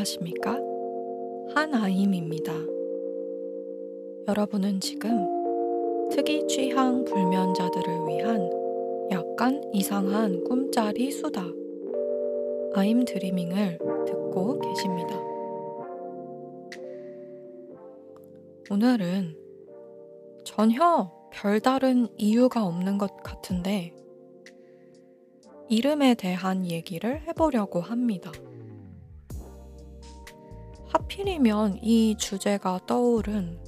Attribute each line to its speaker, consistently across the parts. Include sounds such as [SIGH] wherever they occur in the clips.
Speaker 1: 안녕하십니까? 한아임입니다. 여러분은 지금 특이 취향 불면자들을 위한 약간 이상한 꿈짜리 수다 아임 드리밍을 듣고 계십니다. 오늘은 전혀 별다른 이유가 없는 것 같은데 이름에 대한 얘기를 해보려고 합니다. 하필이면 이 주제가 떠오른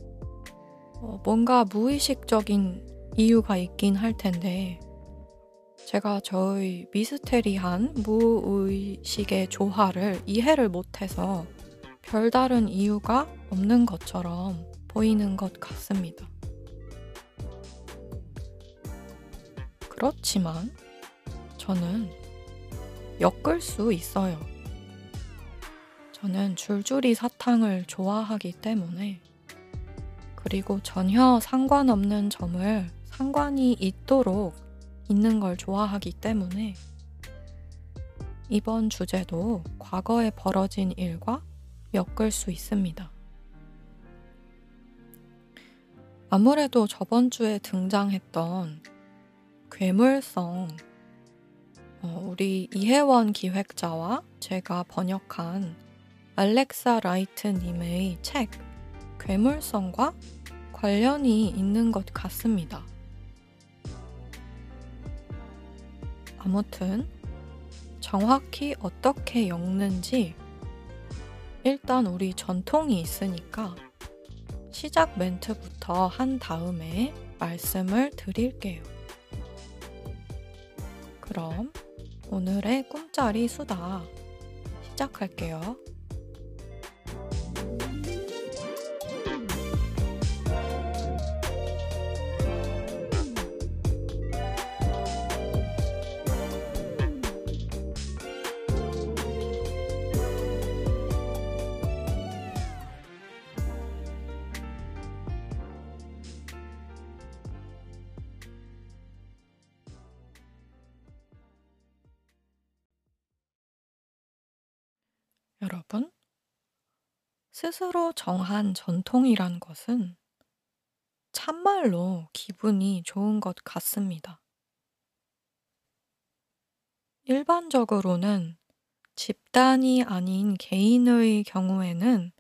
Speaker 1: 어, 뭔가 무의식적인 이유가 있긴 할 텐데 제가 저의 미스테리한 무의식의 조화를 이해를 못해서 별다른 이유가 없는 것처럼 보이는 것 같습니다. 그렇지만 저는 엮을 수 있어요. 저는 줄줄이 사탕을 좋아하기 때문에 그리고 전혀 상관없는 점을 상관이 있도록 있는 걸 좋아하기 때문에 이번 주제도 과거에 벌어진 일과 엮을 수 있습니다. 아무래도 저번 주에 등장했던 괴물성 어, 우리 이혜원 기획자와 제가 번역한 알렉사 라이트님의 책 괴물성과 관련이 있는 것 같습니다. 아무튼 정확히 어떻게 엮는지 일단 우리 전통이 있으니까 시작 멘트부터 한 다음에 말씀을 드릴게요. 그럼 오늘의 꿈짜리 수다 시작할게요. 스스로 정한 전통이란 것은 참말로 기분이 좋은 것 같습니다. 일반적으로는 집단이 아닌 개인의 경우에는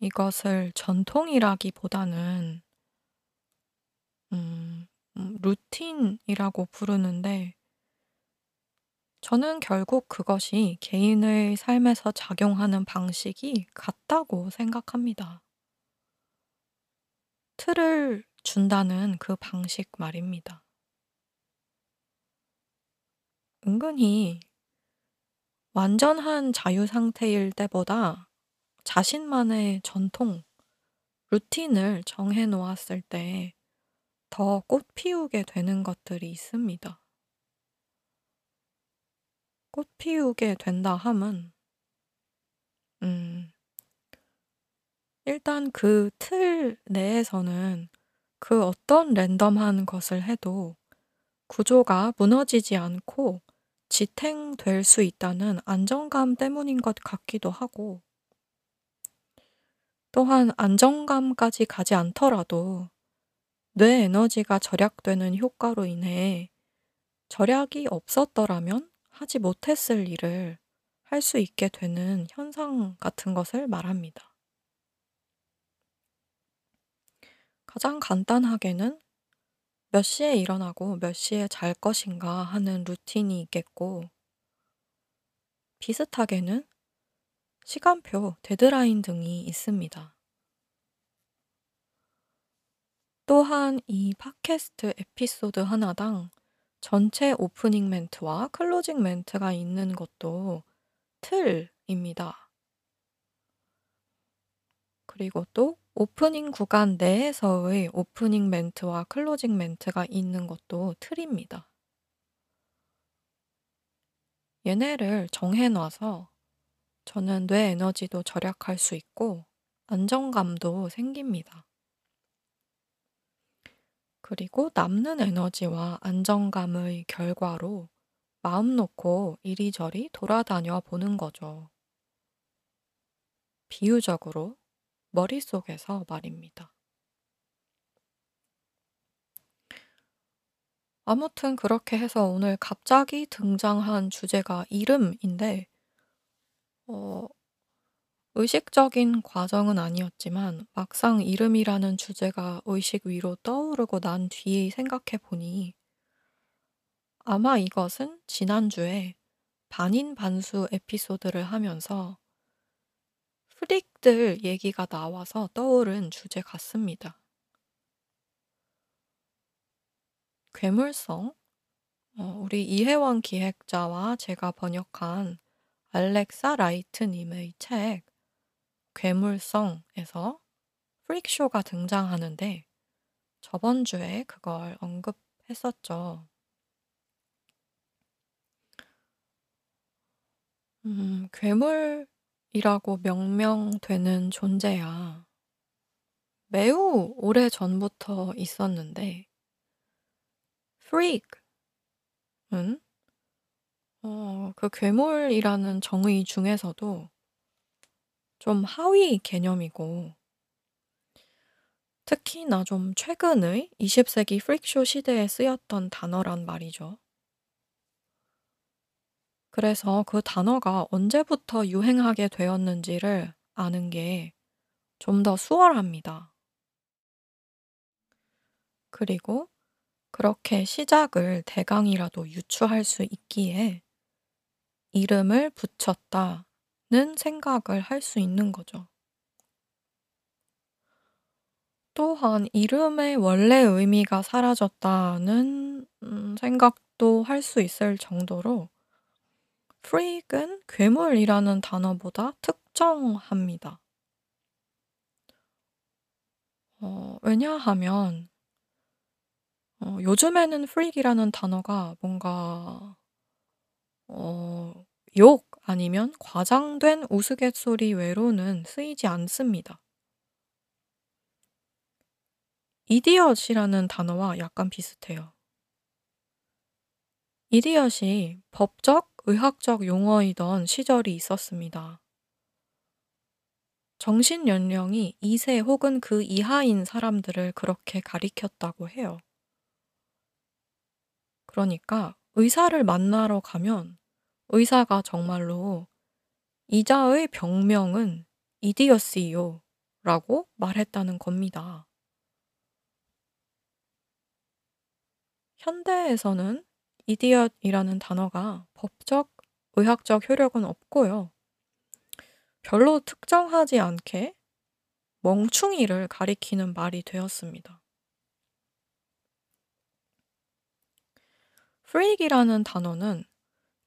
Speaker 1: 이것을 전통이라기보다는 음, 음, 루틴이라고 부르는데 저는 결국 그것이 개인의 삶에서 작용하는 방식이 같다고 생각합니다. 틀을 준다는 그 방식 말입니다. 은근히 완전한 자유 상태일 때보다 자신만의 전통, 루틴을 정해 놓았을 때 더 꽃 피우게 되는 것들이 있습니다. 꽃 피우게 된다 함은 음 일단 그 틀 내에서는 그 어떤 랜덤한 것을 해도 구조가 무너지지 않고 지탱될 수 있다는 안정감 때문인 것 같기도 하고 또한 안정감까지 가지 않더라도 뇌 에너지가 절약되는 효과로 인해 절약이 없었더라면 하지 못했을 일을 할 수 있게 되는 현상 같은 것을 말합니다. 가장 간단하게는 몇 시에 일어나고 몇 시에 잘 것인가 하는 루틴이 있겠고, 비슷하게는 시간표, 데드라인 등이 있습니다. 또한 이 팟캐스트 에피소드 하나당 전체 오프닝 멘트와 클로징 멘트가 있는 것도 틀입니다. 그리고 또 오프닝 구간 내에서의 오프닝 멘트와 클로징 멘트가 있는 것도 틀입니다. 얘네를 정해 놔서 저는 뇌 에너지도 절약할 수 있고 안정감도 생깁니다. 그리고 남는 에너지와 안정감의 결과로 마음 놓고 이리저리 돌아다녀 보는 거죠. 비유적으로 머릿속에서 말입니다. 아무튼 그렇게 해서 오늘 갑자기 등장한 주제가 이름인데, 어, 의식적인 과정은 아니었지만 막상 이름이라는 주제가 의식 위로 떠오르고 난 뒤에 생각해 보니 아마 이것은 지난주에 반인반수 에피소드를 하면서 프릭들 얘기가 나와서 떠오른 주제 같습니다. 괴물성, 어, 우리 이혜원 기획자와 제가 번역한 알렉사 라이트님의 책 괴물성에서 프릭쇼가 등장하는데 저번 주에 그걸 언급했었죠. 음, 괴물이라고 명명되는 존재야. 매우 오래 전부터 있었는데, freak은 어, 그 괴물이라는 정의 중에서도 좀 하위 개념이고 특히나 좀 최근의 20세기 프릭쇼 시대에 쓰였던 단어란 말이죠. 그래서 그 단어가 언제부터 유행하게 되었는지를 아는 게 좀 더 수월합니다. 그리고 그렇게 시작을 대강이라도 유추할 수 있기에 이름을 붙였다 는 생각을 할 수 있는 거죠. 또한 이름의 원래 의미가 사라졌다는 음, 생각도 할 수 있을 정도로 freak은 괴물이라는 단어보다 특정합니다. 어, 왜냐하면 어, 요즘에는 freak이라는 단어가 뭔가 어, 욕 아니면 과장된 우스갯소리 외로는 쓰이지 않습니다. 이디엇이라는 단어와 약간 비슷해요. 이디엇이 법적, 의학적 용어이던 시절이 있었습니다. 정신 연령이 2세 혹은 그 이하인 사람들을 그렇게 가리켰다고 해요. 그러니까 의사를 만나러 가면 의사가 정말로 "이자의 병명은 이디어스이요." 라고 말했다는 겁니다. 현대에서는 이디엇이라는 단어가 법적, 의학적 효력은 없고요. 별로 특정하지 않게 멍충이를 가리키는 말이 되었습니다. 프릭이라는 단어는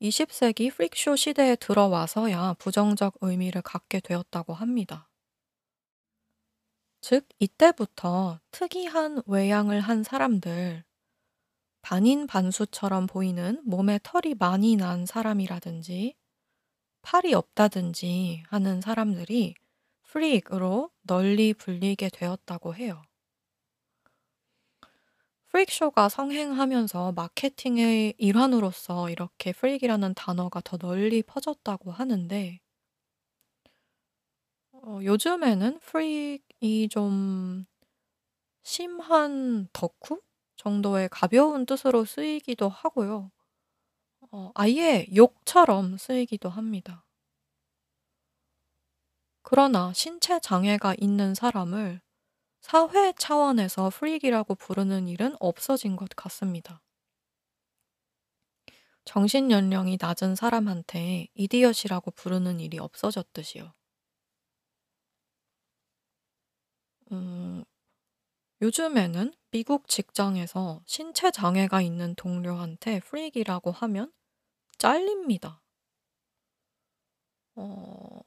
Speaker 1: 20세기 프릭쇼 시대에 들어와서야 부정적 의미를 갖게 되었다고 합니다. 즉, 이때부터 특이한 외양을 한 사람들, 반인 반수처럼 보이는 몸에 털이 많이 난 사람이라든지, 팔이 없다든지 하는 사람들이 프릭으로 널리 불리게 되었다고 해요. 프릭쇼가 성행하면서 마케팅의 일환으로서 이렇게 프릭이라는 단어가 더 널리 퍼졌다고 하는데 어 요즘에는 프릭이 좀 심한 덕후 정도의 가벼운 뜻으로 쓰이기도 하고요. 어 아예 욕처럼 쓰이기도 합니다. 그러나 신체 장애가 있는 사람을 사회 차원에서 프릭이라고 부르는 일은 없어진 것 같습니다. 정신 연령이 낮은 사람한테 이디엇이라고 부르는 일이 없어졌듯이요. 음, 요즘에는 미국 직장에서 신체 장애가 있는 동료한테 프릭이라고 하면 잘립니다. 어,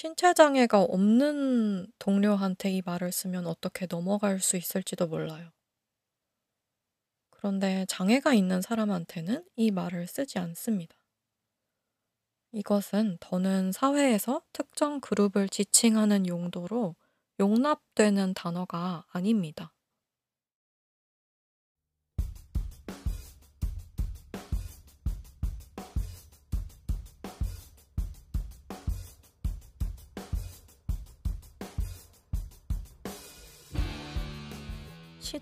Speaker 1: 신체 장애가 없는 동료한테 이 말을 쓰면 어떻게 넘어갈 수 있을지도 몰라요. 그런데 장애가 있는 사람한테는 이 말을 쓰지 않습니다. 이것은 더는 사회에서 특정 그룹을 지칭하는 용도로 용납되는 단어가 아닙니다.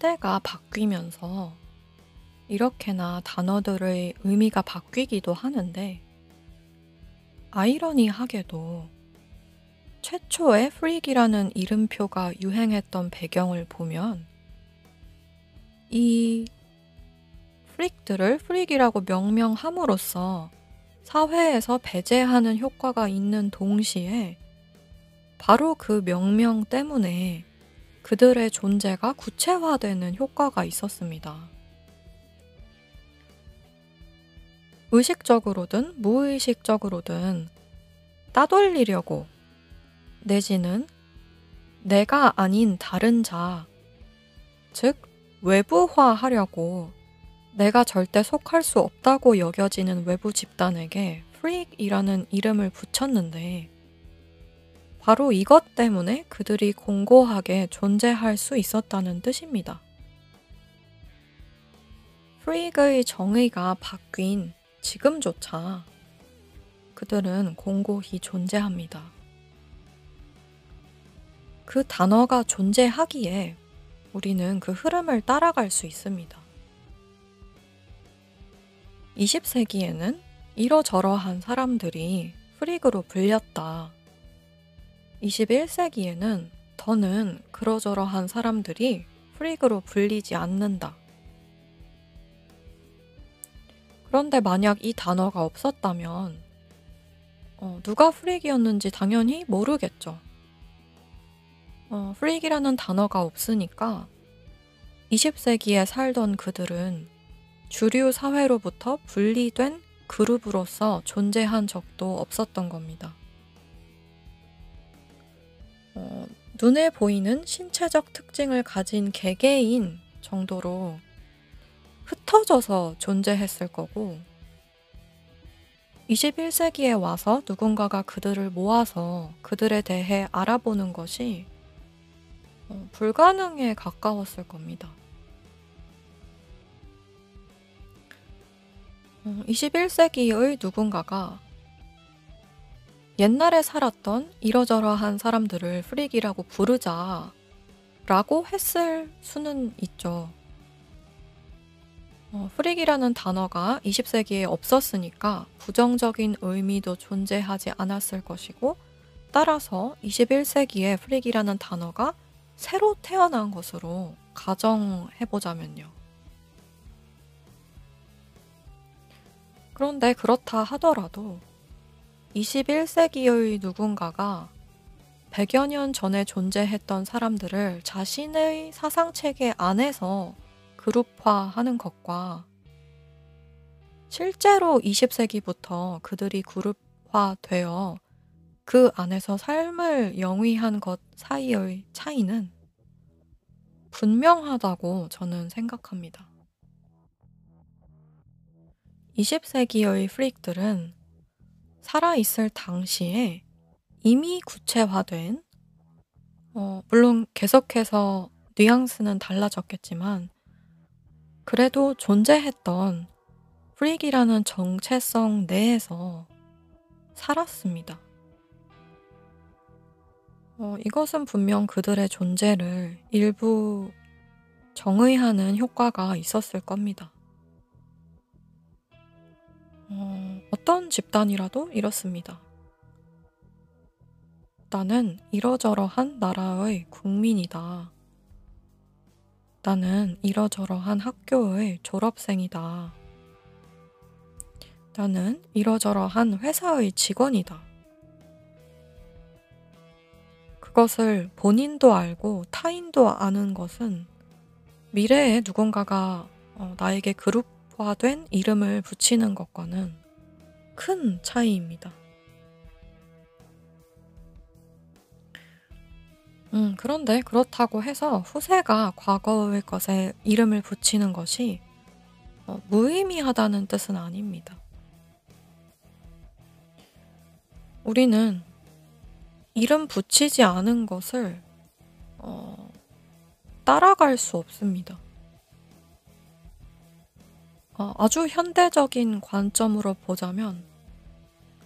Speaker 1: 시대가 바뀌면서 이렇게나 단어들의 의미가 바뀌기도 하는데, 아이러니하게도 최초의 프릭이라는 이름표가 유행했던 배경을 보면 이 프릭들을 프릭이라고 명명함으로써 사회에서 배제하는 효과가 있는 동시에 바로 그 명명 때문에 그들의 존재가 구체화되는 효과가 있었습니다. 의식적으로든 무의식적으로든 따돌리려고 내지는 내가 아닌 다른 자, 즉 외부화하려고 내가 절대 속할 수 없다고 여겨지는 외부 집단에게 프릭이라는 이름을 붙였는데 바로 이것 때문에 그들이 공고하게 존재할 수 있었다는 뜻입니다. 프릭의 정의가 바뀐 지금조차 그들은 공고히 존재합니다. 그 단어가 존재하기에 우리는 그 흐름을 따라갈 수 있습니다. 20세기에는 이러저러한 사람들이 프릭으로 불렸다. 21세기에는 더는 그러저러한 사람들이 프릭으로 불리지 않는다. 그런데 만약 이 단어가 없었다면, 어, 누가 프릭이었는지 당연히 모르겠죠. 어, 프릭이라는 단어가 없으니까 20세기에 살던 그들은 주류 사회로부터 분리된 그룹으로서 존재한 적도 없었던 겁니다. 어, 눈에 보이는 신체적 특징을 가진 개개인 정도로 흩어져서 존재했을 거고, 21세기에 와서 누군가가 그들을 모아서 그들에 대해 알아보는 것이 어, 불가능에 가까웠을 겁니다. 21세기의 어, 누군가가 옛날에 살았던 이러저러한 사람들을 freak이라고 부르자 라고 했을 수는 있죠. 어, freak이라는 단어가 20세기에 없었으니까 부정적인 의미도 존재하지 않았을 것이고 따라서 21세기에 freak이라는 단어가 새로 태어난 것으로 가정해보자면요. 그런데 그렇다 하더라도 21세기의 누군가가 100여 년 전에 존재했던 사람들을 자신의 사상체계 안에서 그룹화하는 것과 실제로 20세기부터 그들이 그룹화되어 그 안에서 삶을 영위한 것 사이의 차이는 분명하다고 저는 생각합니다. 20세기의 프릭들은 살아있을 당시에 이미 구체화된, 어, 물론 계속해서 뉘앙스는 달라졌겠지만, 그래도 존재했던 프릭이라는 정체성 내에서 살았습니다. 어, 이것은 분명 그들의 존재를 일부 정의하는 효과가 있었을 겁니다. 어, 어떤 집단이라도 이렇습니다. 나는 이러저러한 나라의 국민이다. 나는 이러저러한 학교의 졸업생이다. 나는 이러저러한 회사의 직원이다. 그것을 본인도 알고 타인도 아는 것은 미래에 누군가가 어, 나에게 그룹화된 이름을 붙이는 것과는 큰 차이입니다. 음, 그런데 그렇다고 해서 후세가 과거의 것에 이름을 붙이는 것이 어, 무의미하다는 뜻은 아닙니다. 우리는 이름 붙이지 않은 것을 어, 따라갈 수 없습니다. 어, 아주 현대적인 관점으로 보자면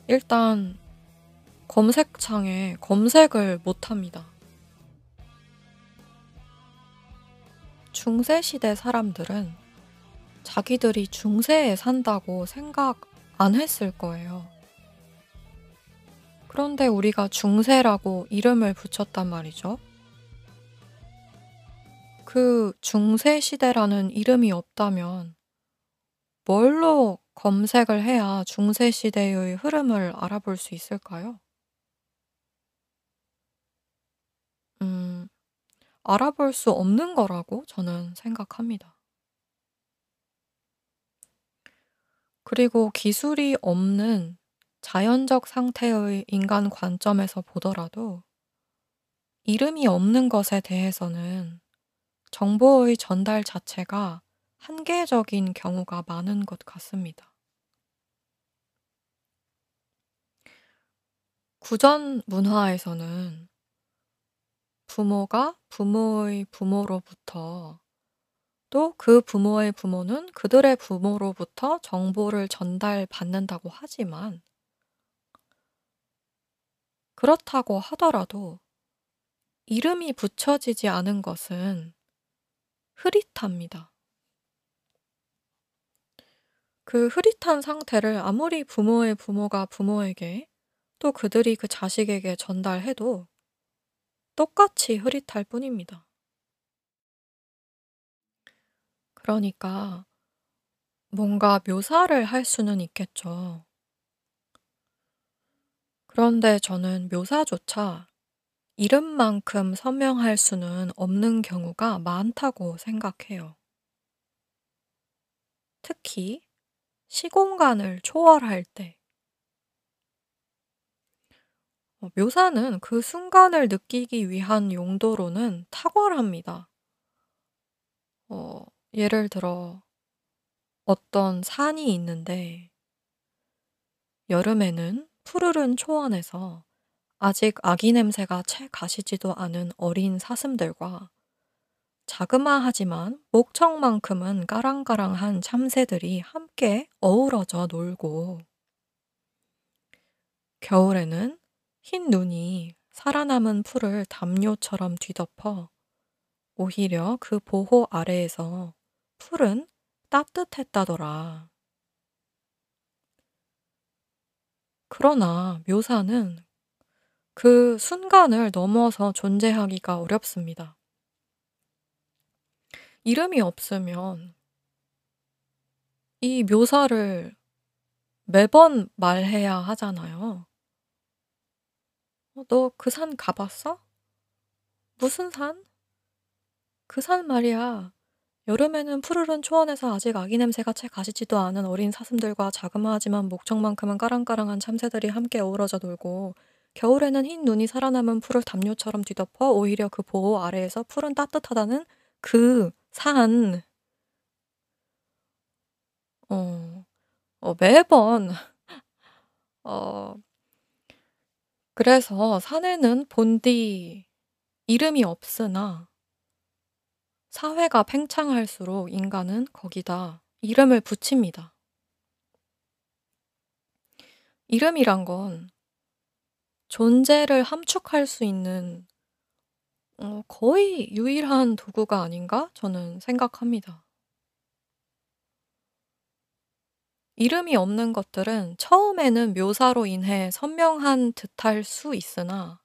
Speaker 1: 일단 검색창에 검색을 못 합니다. 중세 시대 사람들은 자기들이 중세에 산다고 생각 안 했을 거예요. 그런데 우리가 중세라고 이름을 붙였단 말이죠. 그 중세 시대라는 이름이 없다면 뭘로 검색을 해야 중세 시대의 흐름을 알아볼 수 있을까요? 음, 알아볼 수 없는 거라고 저는 생각합니다. 그리고 기술이 없는 자연적 상태의 인간 관점에서 보더라도 이름이 없는 것에 대해서는 정보의 전달 자체가 한계적인 경우가 많은 것 같습니다. 구전 문화에서는 부모가 부모의 부모로부터 또 그 부모의 부모는 그들의 부모로부터 정보를 전달받는다고 하지만 그렇다고 하더라도 이름이 붙여지지 않은 것은 흐릿합니다. 그 흐릿한 상태를 아무리 부모의 부모가 부모에게 또 그들이 그 자식에게 전달해도 똑같이 흐릿할 뿐입니다. 그러니까 뭔가 묘사를 할 수는 있겠죠. 그런데 저는 묘사조차 이름만큼 선명할 수는 없는 경우가 많다고 생각해요. 특히 시공간을 초월할 때. 어, 묘사는 그 순간을 느끼기 위한 용도로는 탁월합니다. 어, 예를 들어, 어떤 산이 있는데, 여름에는 푸르른 초원에서 아직 아기 냄새가 채 가시지도 않은 어린 사슴들과 자그마하지만 목청만큼은 까랑까랑한 참새들이 함께 어우러져 놀고 겨울에는 흰 눈이 살아남은 풀을 담요처럼 뒤덮어 오히려 그 보호 아래에서 풀은 따뜻했다더라. 그러나 묘사는 그 순간을 넘어서 존재하기가 어렵습니다. 이름이 없으면 이 묘사를 매번 말해야 하잖아요. 어, 너그 산 가봤어? 무슨 산? 그 산 말이야. 여름에는 푸르른 초원에서 아직 아기 냄새가 채 가시지도 않은 어린 사슴들과 자그마하지만 목청만큼은 까랑까랑한 참새들이 함께 어우러져 놀고 겨울에는 흰 눈이 살아남은 풀을 담요처럼 뒤덮어 오히려 그 보호 아래에서 풀은 따뜻하다는 그 산. 어, 어, 매번, [LAUGHS] 어, 그래서 산에는 본디 이름이 없으나 사회가 팽창할수록 인간은 거기다 이름을 붙입니다. 이름이란 건 존재를 함축할 수 있는 어, 거의 유일한 도구가 아닌가 저는 생각합니다. 이름이 없는 것들은 처음에는 묘사로 인해 선명한 듯할 수 있으나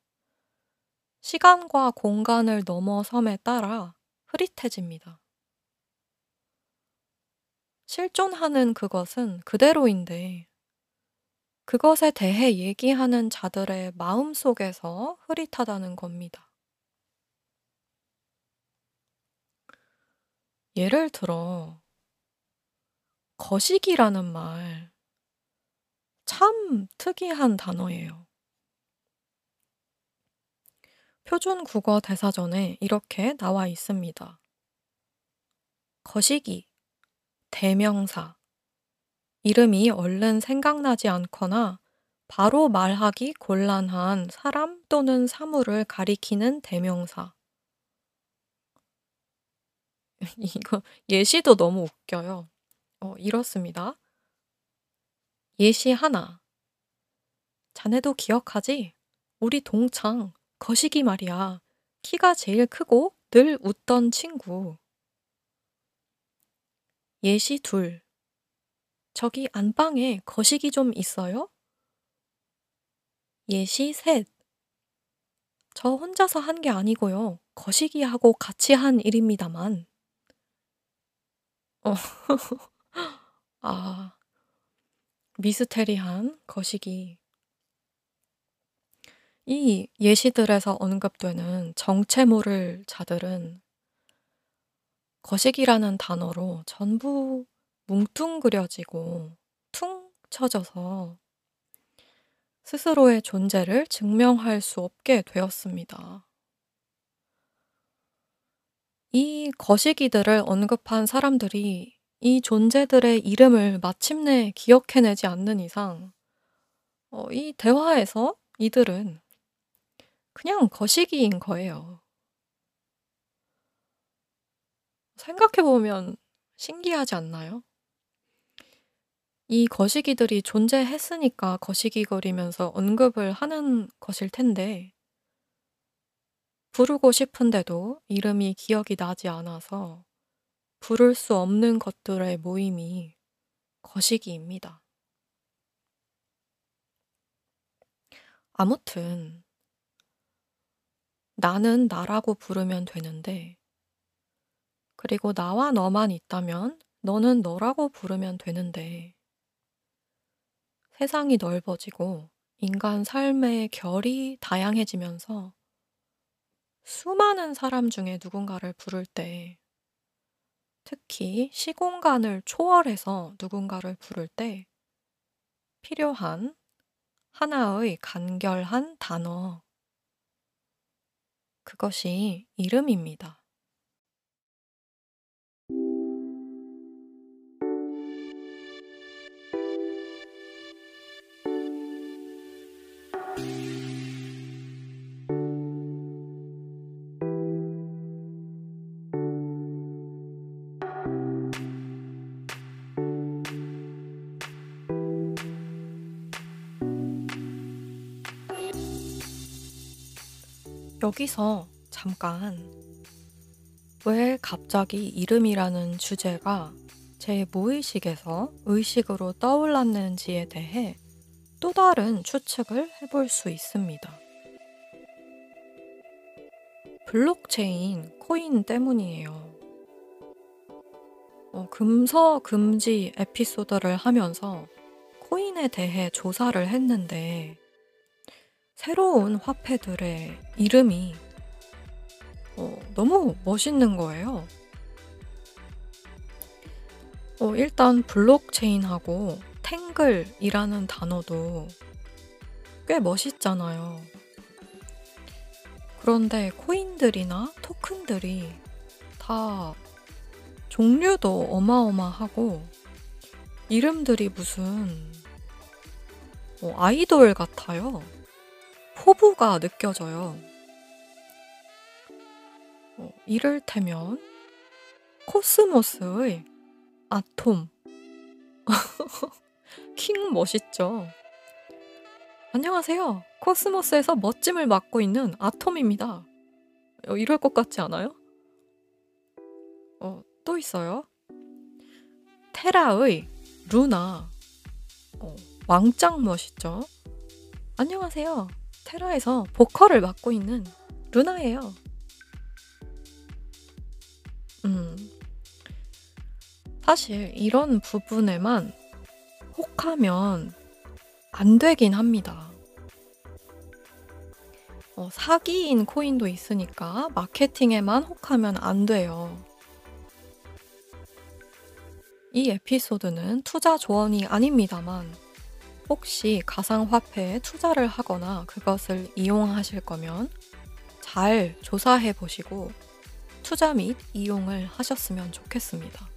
Speaker 1: 시간과 공간을 넘어섬에 따라 흐릿해집니다. 실존하는 그것은 그대로인데 그것에 대해 얘기하는 자들의 마음 속에서 흐릿하다는 겁니다. 예를 들어 거시기라는 말 참 특이한 단어예요. 표준 국어 대사전에 이렇게 나와 있습니다. 거시기, 대명사. 이름이 얼른 생각나지 않거나 바로 말하기 곤란한 사람 또는 사물을 가리키는 대명사. [LAUGHS] 이거 예시도 너무 웃겨요. 어, 이렇습니다. 예시 하나. 자네도 기억하지? 우리 동창 거시기 말이야. 키가 제일 크고 늘 웃던 친구. 예시 둘. 저기 안방에 거시기 좀 있어요? 예시 셋. 저 혼자서 한 게 아니고요. 거시기하고 같이 한 일입니다만. 어. [LAUGHS] 아. 미스테리한 거시기. 이 예시들에서 언급되는 정체 모를 자들은 거시기라는 단어로 전부 뭉뚱그려지고 퉁 쳐져서 스스로의 존재를 증명할 수 없게 되었습니다. 이 거시기들을 언급한 사람들이 이 존재들의 이름을 마침내 기억해내지 않는 이상, 어, 이 대화에서 이들은 그냥 거시기인 거예요. 생각해보면 신기하지 않나요? 이 거시기들이 존재했으니까 거시기거리면서 언급을 하는 것일 텐데, 부르고 싶은데도 이름이 기억이 나지 않아서 부를 수 없는 것들의 모임이 거시기입니다. 아무튼, 나는 나라고 부르면 되는데, 그리고 나와 너만 있다면 너는 너라고 부르면 되는데, 세상이 넓어지고 인간 삶의 결이 다양해지면서 수많은 사람 중에 누군가를 부를 때, 특히 시공간을 초월해서 누군가를 부를 때 필요한 하나의 간결한 단어, 그것이 이름입니다. 여기서 잠깐 왜 갑자기 이름이라는 주제가 제 무의식에서 의식으로 떠올랐는지에 대해 또 다른 추측을 해볼 수 있습니다. 블록체인 코인 때문이에요. 어, 금서 금지 에피소드를 하면서 코인에 대해 조사를 했는데 새로운 화폐들의 이름이 어, 너무 멋있는 거예요. 어, 일단 블록체인하고 탱글이라는 단어도 꽤 멋있잖아요. 그런데 코인들이나 토큰들이 다 종류도 어마어마하고 이름들이 무슨 어, 아이돌 같아요. 포부가 느껴져요. 어, 이를테면 코스모스의 아톰. [LAUGHS] 킹 멋있죠? 안녕하세요. 코스모스에서 멋짐을 맡고 있는 아톰입니다. 어, 이럴 것 같지 않아요? 어, 또 있어요. 테라의 루나. 어, 왕짱 멋있죠? 안녕하세요. 테라에서 보컬을 맡고 있는 루나예요. 음. 사실 이런 부분에만 혹하면 안 되긴 합니다. 어, 사기인 코인도 있으니까 마케팅에만 혹하면 안 돼요. 이 에피소드는 투자 조언이 아닙니다만 혹시 가상화폐에 투자를 하거나 그것을 이용하실 거면 잘 조사해 보시고 투자 및 이용을 하셨으면 좋겠습니다.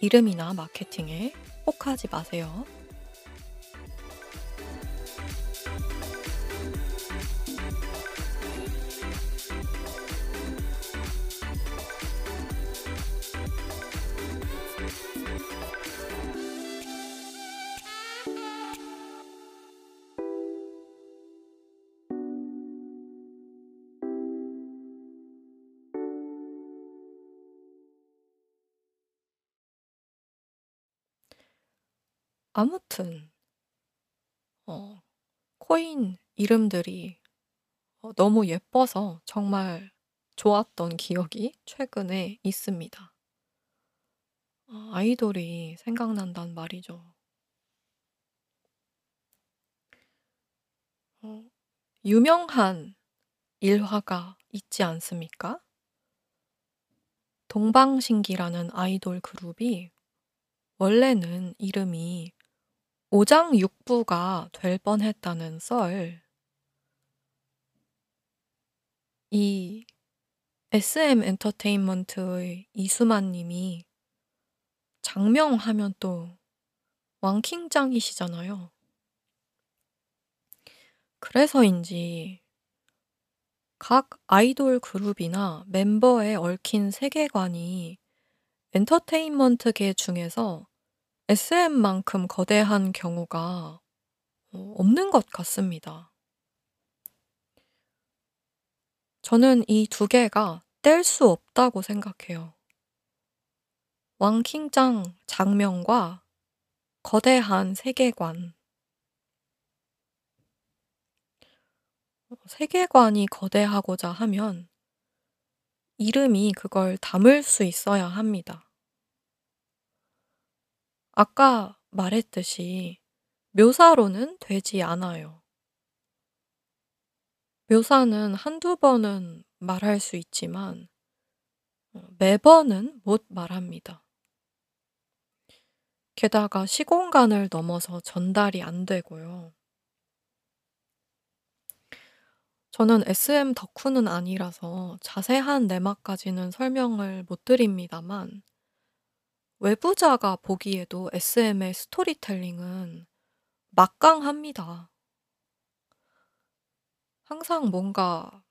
Speaker 1: 이름이나 마케팅에 혹하지 마세요. 아무튼 어 코인 이름들이 어 너무 예뻐서 정말 좋았던 기억이 최근에 있습니다. 아 아이돌이 생각난단 말이죠. 어 유명한 일화가 있지 않습니까? 동방신기라는 아이돌 그룹이 원래는 이름이 오장육부가 될 뻔했다는 썰. 이 SM 엔터테인먼트의 이수만 님이 장명 하면 또 왕킹짱이시잖아요. 그래서인지 각 아이돌 그룹이나 멤버에 얽힌 세계관이 엔터테인먼트계 중에서 SM만큼 거대한 경우가 어 없는 것 같습니다. 저는 이 두 개가 뗄 수 없다고 생각해요. 왕킹짱 장명과 거대한 세계관. 어 세계관이 거대하고자 하면 이름이 그걸 담을 수 있어야 합니다. 아까 말했듯이 묘사로는 되지 않아요. 묘사는 한두 번은 말할 수 있지만 어 매번은 못 말합니다. 게다가 시공간을 넘어서 전달이 안 되고요. 저는 SM 덕후는 아니라서 자세한 내막까지는 설명을 못 드립니다만 외부자가 보기에도 SM의 스토리텔링은 막강합니다. 항상 뭔가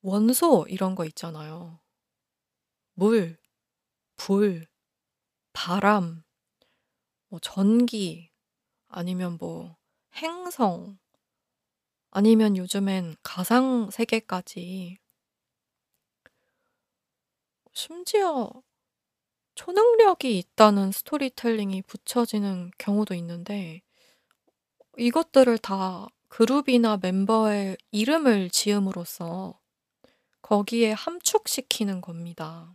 Speaker 1: 원소 이런 거 있잖아요. 물, 불, 바람, 뭐 전기 아니면 뭐 행성 아니면 요즘엔 가상 세계까지 심지어 초능력이 있다는 스토리텔링이 붙여지는 경우도 있는데 이것들을 다 그룹이나 멤버의 이름을 지음으로써 거기에 함축시키는 겁니다.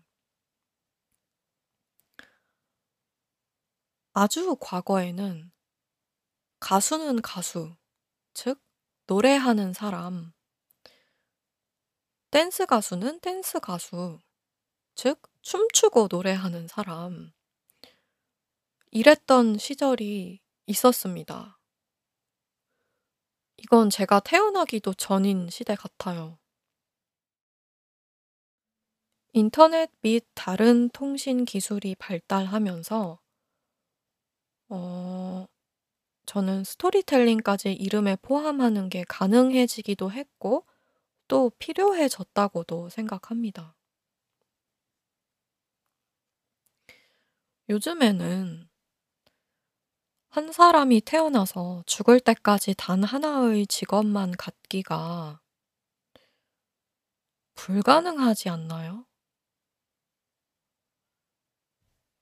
Speaker 1: 아주 과거에는 가수는 가수, 즉 노래하는 사람 댄스 가수는 댄스 가수, 즉 춤추고 노래하는 사람 이랬던 시절이 있었습니다. 이건 제가 태어나기도 전인 시대 같아요. 인터넷 및 다른 통신 기술이 발달하면서 어 저는 스토리텔링까지 이름에 포함하는 게 가능해지기도 했고 또 필요해졌다고도 생각합니다. 요즘에는 한 사람이 태어나서 죽을 때까지 단 하나의 직업만 갖기가 불가능하지 않나요?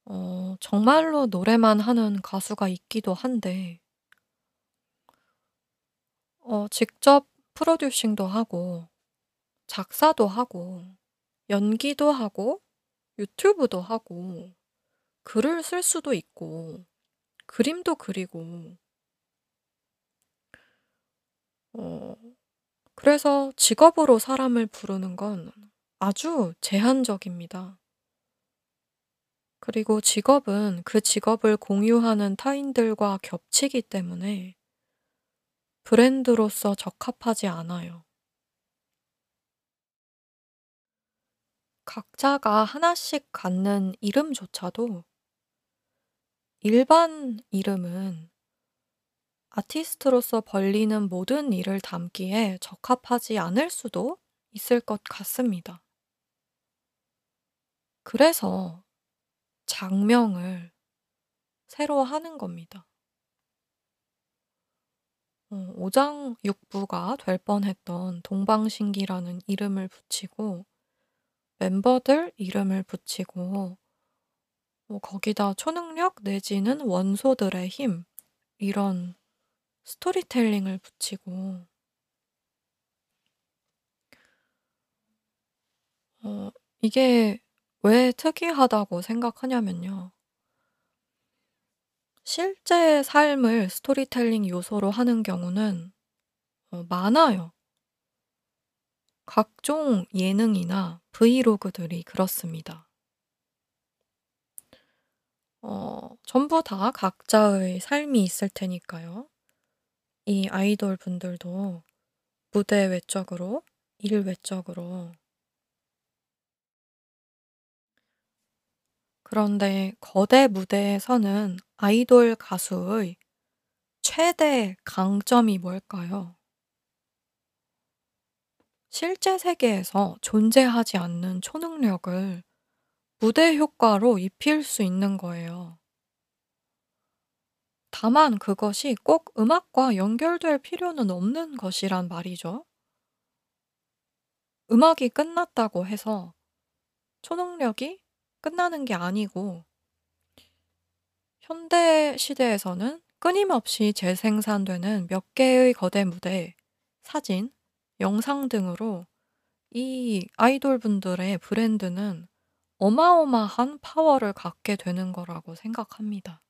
Speaker 1: 어 정말로 노래만 하는 가수가 있기도 한데 어 직접 프로듀싱도 하고 작사도 하고 연기도 하고 유튜브도 하고 글을 쓸 수도 있고 그림도 그리고 어 그래서 직업으로 사람을 부르는 건 아주 제한적입니다. 그리고 직업은 그 직업을 공유하는 타인들과 겹치기 때문에 브랜드로서 적합하지 않아요. 각자가 하나씩 갖는 이름조차도 일반 이름은 아티스트로서 벌이는 모든 일을 담기에 적합하지 않을 수도 있을 것 같습니다. 그래서 장명을 새로 하는 겁니다. 어 오장육부가 될 뻔했던 동방신기라는 이름을 붙이고 멤버들 이름을 붙이고 뭐 거기다 초능력 내지는 원소들의 힘 이런 스토리텔링을 붙이고 어 이게 왜 특이하다고 생각하냐면요. 실제 삶을 스토리텔링 요소로 하는 경우는 어 많아요. 각종 예능이나 브이로그들이 그렇습니다. 어 전부 다 각자의 삶이 있을 테니까요. 이 아이돌 분들도 무대 외적으로, 일 외적으로 그런데 거대 무대에서는 아이돌 가수의 최대 강점이 뭘까요? 실제 세계에서 존재하지 않는 초능력을 무대 효과로 입힐 수 있는 거예요. 다만 그것이 꼭 음악과 연결될 필요는 없는 것이란 말이죠. 음악이 끝났다고 해서 초능력이 끝나는 게 아니고 현대 시대에서는 끊임없이 재생산되는 몇 개의 거대 무대, 사진, 영상 등으로 이 아이돌 분들의 브랜드는 어마어마한 파워를 갖게 되는 거라고 생각합니다.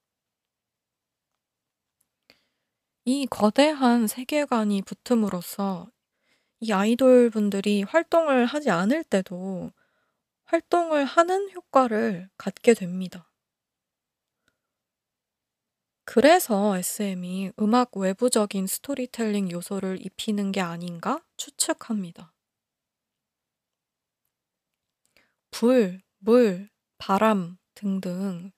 Speaker 1: 이 거대한 세계관이 붙음으로써 이 아이돌 분들이 활동을 하지 않을 때도 활동을 하는 효과를 갖게 됩니다. 그래서 SM이 음악 외부적인 스토리텔링 요소를 입히는 게 아닌가 추측합니다. 불, 물, 바람 등등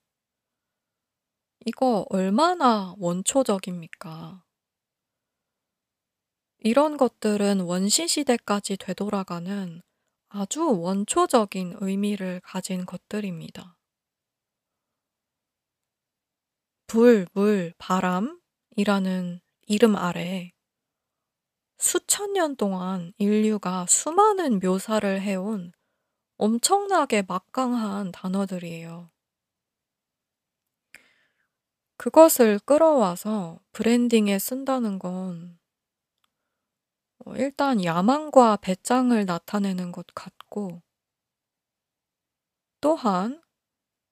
Speaker 1: 이거 얼마나 원초적입니까? 이런 것들은 원시 시대까지 되돌아가는 아주 원초적인 의미를 가진 것들입니다. 불, 물, 바람이라는 이름 아래 수천 년 동안 인류가 수많은 묘사를 해온 엄청나게 막강한 단어들이에요. 그것을 끌어와서 브랜딩에 쓴다는 건어 일단 야망과 배짱을 나타내는 것 같고 또한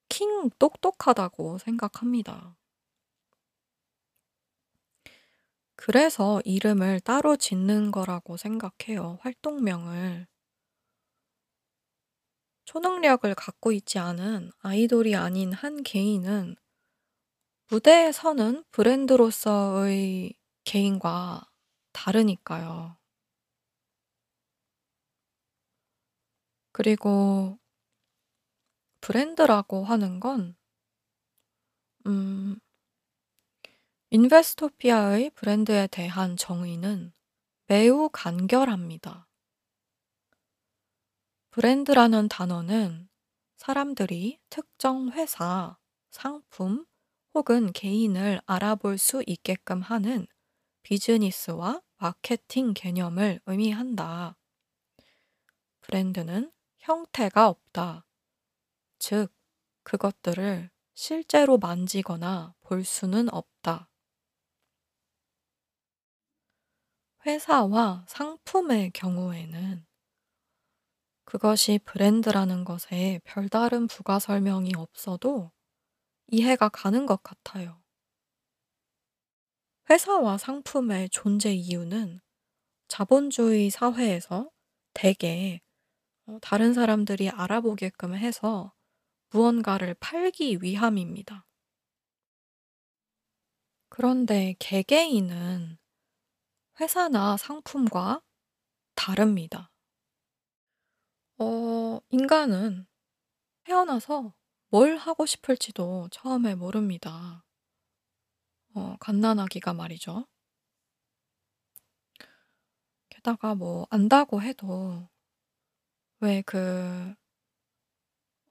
Speaker 1: 킹 똑똑하다고 생각합니다. 그래서 이름을 따로 짓는 거라고 생각해요, 활동명을. 초능력을 갖고 있지 않은 아이돌이 아닌 한 개인은 무대에 서는 브랜드로서의 개인과 다르니까요. 그리고 브랜드라고 하는 건 음 인베스토피아의 브랜드에 대한 정의는 매우 간결합니다. 브랜드라는 단어는 사람들이 특정 회사, 상품 혹은 개인을 알아볼 수 있게끔 하는 비즈니스와 마케팅 개념을 의미한다. 브랜드는 형태가 없다. 즉, 그것들을 실제로 만지거나 볼 수는 없다. 회사와 상품의 경우에는 그것이 브랜드라는 것에 별다른 부가 설명이 없어도 이해가 가는 것 같아요. 회사와 상품의 존재 이유는 자본주의 사회에서 대개 어 다른 사람들이 알아보게끔 해서 무언가를 팔기 위함입니다. 그런데 개개인은 회사나 상품과 다릅니다. 어 인간은 태어나서 뭘 하고 싶을지도 처음에 모릅니다. 어 갓난아기가 말이죠. 게다가 뭐 안다고 해도 왜그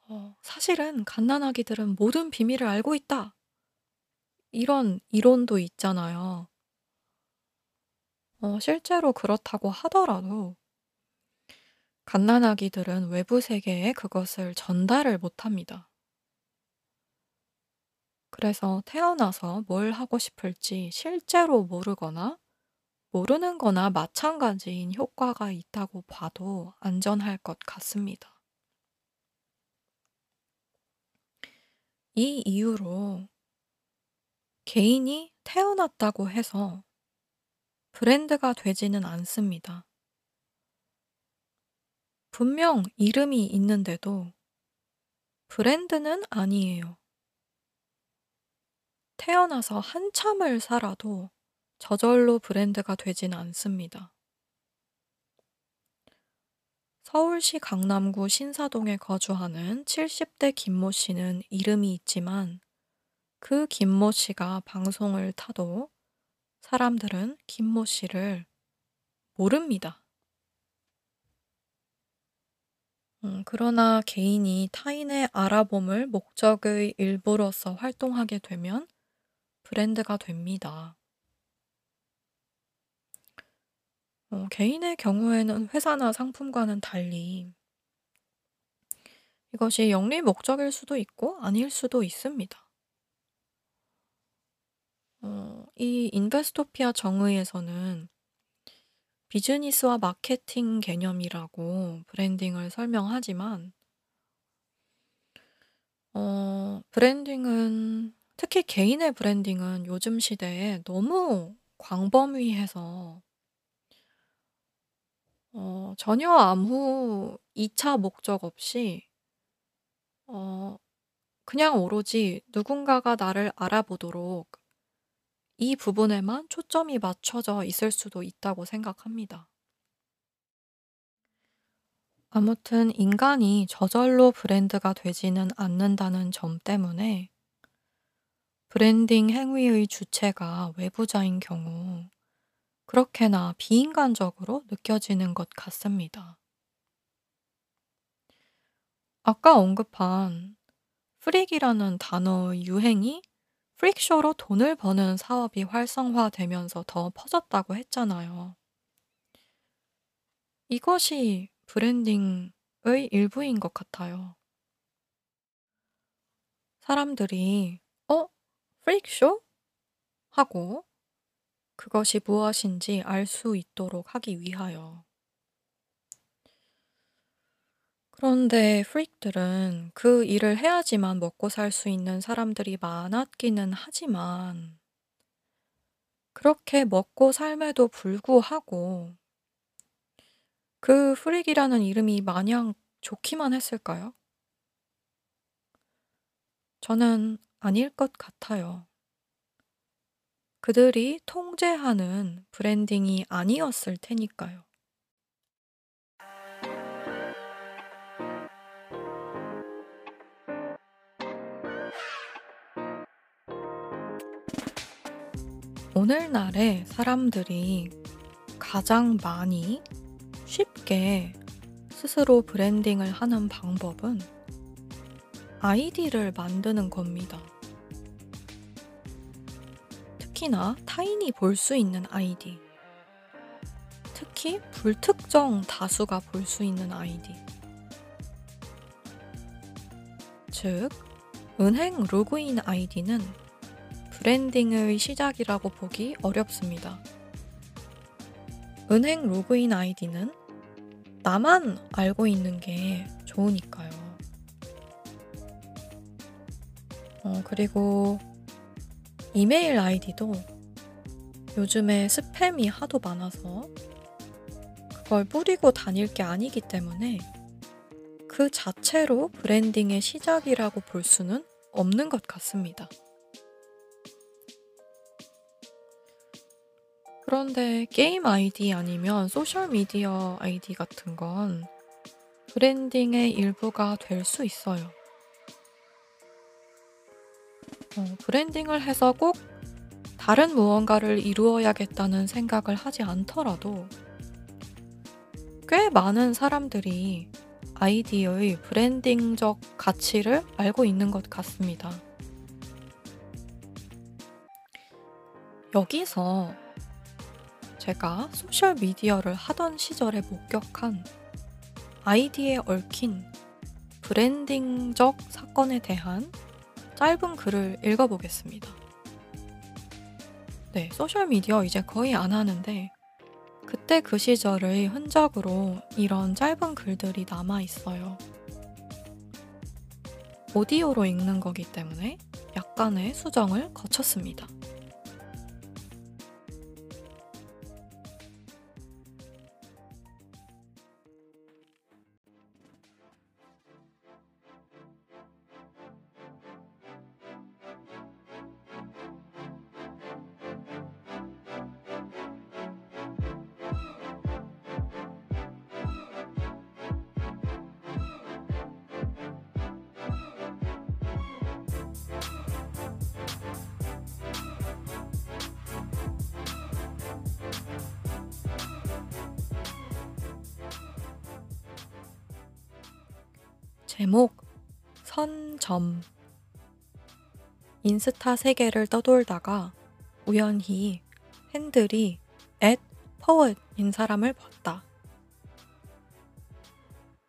Speaker 1: 어 "사실은 갓난아기들은 모든 비밀을 알고 있다." 이런 이론도 있잖아요. 어 실제로 그렇다고 하더라도 갓난아기들은 외부 세계에 그것을 전달을 못합니다. 그래서 태어나서 뭘 하고 싶을지 실제로 모르거나 모르는 거나 마찬가지인 효과가 있다고 봐도 안전할 것 같습니다. 이 이유로 개인이 태어났다고 해서 브랜드가 되지는 않습니다. 분명 이름이 있는데도 브랜드는 아니에요. 태어나서 한참을 살아도 저절로 브랜드가 되진 않습니다. 서울시 강남구 신사동에 거주하는 70대 김모 씨는 이름이 있지만 그 김모 씨가 방송을 타도 사람들은 김모 씨를 모릅니다. 음, 그러나 개인이 타인의 알아봄을 목적의 일부로서 활동하게 되면 브랜드가 됩니다. 어, 개인의 경우에는 회사나 상품과는 달리 이것이 영리 목적일 수도 있고 아닐 수도 있습니다. 어, 이 Investopedia 정의에서는 비즈니스와 마케팅 개념이라고 branding을 설명하지만 어, branding은 특히 개인의 branding은 요즘 시대에 너무 광범위해서 어, 전혀 아무 2차 목적 없이 어, 그냥 오로지 누군가가 나를 알아보도록 이 부분에만 초점이 맞춰져 있을 수도 있다고 생각합니다. 아무튼 인간이 저절로 브랜드가 되지는 않는다는 점 때문에 브랜딩 행위의 주체가 외부자인 경우 그렇게나 비인간적으로 느껴지는 것 같습니다. 아까 언급한 프릭이라는 단어의 유행이 프릭쇼로 돈을 버는 사업이 활성화되면서 더 퍼졌다고 했잖아요. 이것이 브랜딩의 일부인 것 같아요. 사람들이, 어? 프릭쇼? 하고 그것이 무엇인지 알 수 있도록 하기 위하여. 그런데 프릭들은 그 일을 해야지만 먹고 살 수 있는 사람들이 많았기는 하지만 그렇게 먹고 삶에도 불구하고 그 프릭이라는 이름이 마냥 좋기만 했을까요? 저는 아닐 것 같아요. 그들이 통제하는 브랜딩이 아니었을 테니까요. 오늘날의 사람들이 가장 많이 쉽게 스스로 branding을 하는 방법은 아이디를 만드는 겁니다. 특히나 타인이 볼 수 있는 아이디. 특히 불특정 다수가 볼 수 있는 아이디. 즉, 은행 로그인 아이디는 branding의 시작이라고 보기 어렵습니다. 은행 로그인 아이디는 나만 알고 있는 게 좋으니까요. 어, 그리고 이메일 아이디도 요즘에 스팸이 하도 많아서 그걸 뿌리고 다닐 게 아니기 때문에 그 자체로 브랜딩의 시작이라고 볼 수는 없는 것 같습니다. 그런데 게임 아이디 아니면 소셜미디어 아이디 같은 건 branding의 일부가 될 수 있어요. 어, branding을 해서 꼭 다른 무언가를 이루어야겠다는 생각을 하지 않더라도 꽤 많은 사람들이 아이디의 branding적 가치를 알고 있는 것 같습니다. 여기서 제가 소셜미디어를 하던 시절에 목격한 아이디에 얽힌 브랜딩적 사건에 대한 짧은 글을 읽어보겠습니다. 네, 소셜미디어 이제 거의 안 하는데 그때 그 시절의 흔적으로 이런 짧은 글들이 남아 있어요. 오디오로 읽는 거기 때문에 약간의 수정을 거쳤습니다. 인스타 세계를 떠돌다가 우연히 핸들이 at poet인 사람을 봤다.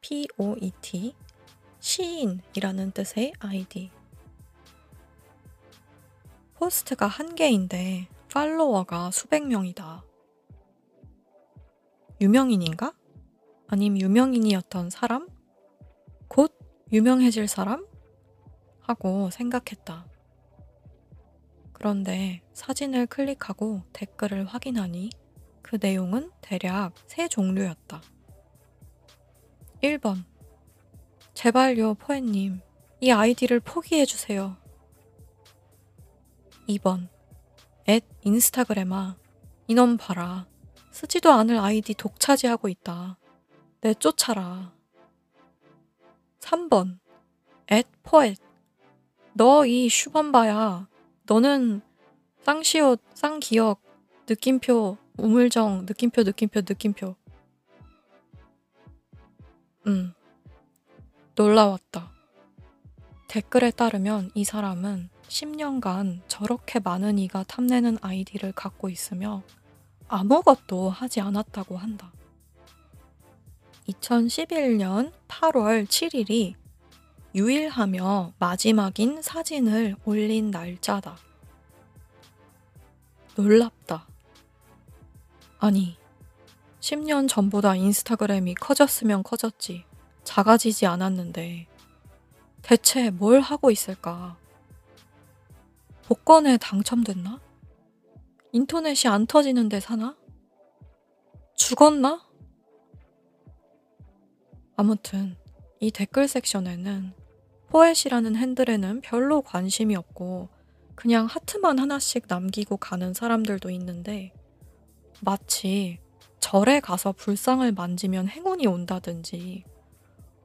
Speaker 1: P-O-E-T 시인이라는 뜻의 아이디. 포스트가 한 개인데 팔로워가 수백 명이다. 유명인인가? 아님 유명인이었던 사람? 곧 유명해질 사람? 하고 생각했다. 그런데 사진을 클릭하고 댓글을 확인하니 그 내용은 대략 세 종류였다. 1번. 제발요, 포에님. 이 아이디를 포기해주세요. 2번. 앳 인스타그램아. 이놈 봐라. 쓰지도 않을 아이디 독차지하고 있다. 내 쫓아라. 3번. 앳 포엣. 너 이 슈반바야. 너는 쌍시옷, 쌍기역, 느낌표, 우물정, 느낌표, 느낌표, 느낌표. 음. 놀라웠다. 댓글에 따르면 이 사람은 10년간 저렇게 많은 이가 탐내는 아이디를 갖고 있으며 아무것도 하지 않았다고 한다. 2011년 8월 7일이 유일하며 마지막인 사진을 올린 날짜다. 놀랍다. 아니, 10년 전보다 인스타그램이 커졌으면 커졌지. 작아지지 않았는데. 대체 뭘 하고 있을까? 복권에 당첨됐나? 인터넷이 안 터지는데 사나? 죽었나? 아무튼 이 댓글 섹션에는 포엣이라는 핸들에는 별로 관심이 없고 그냥 하트만 하나씩 남기고 가는 사람들도 있는데 마치 절에 가서 불상을 만지면 행운이 온다든지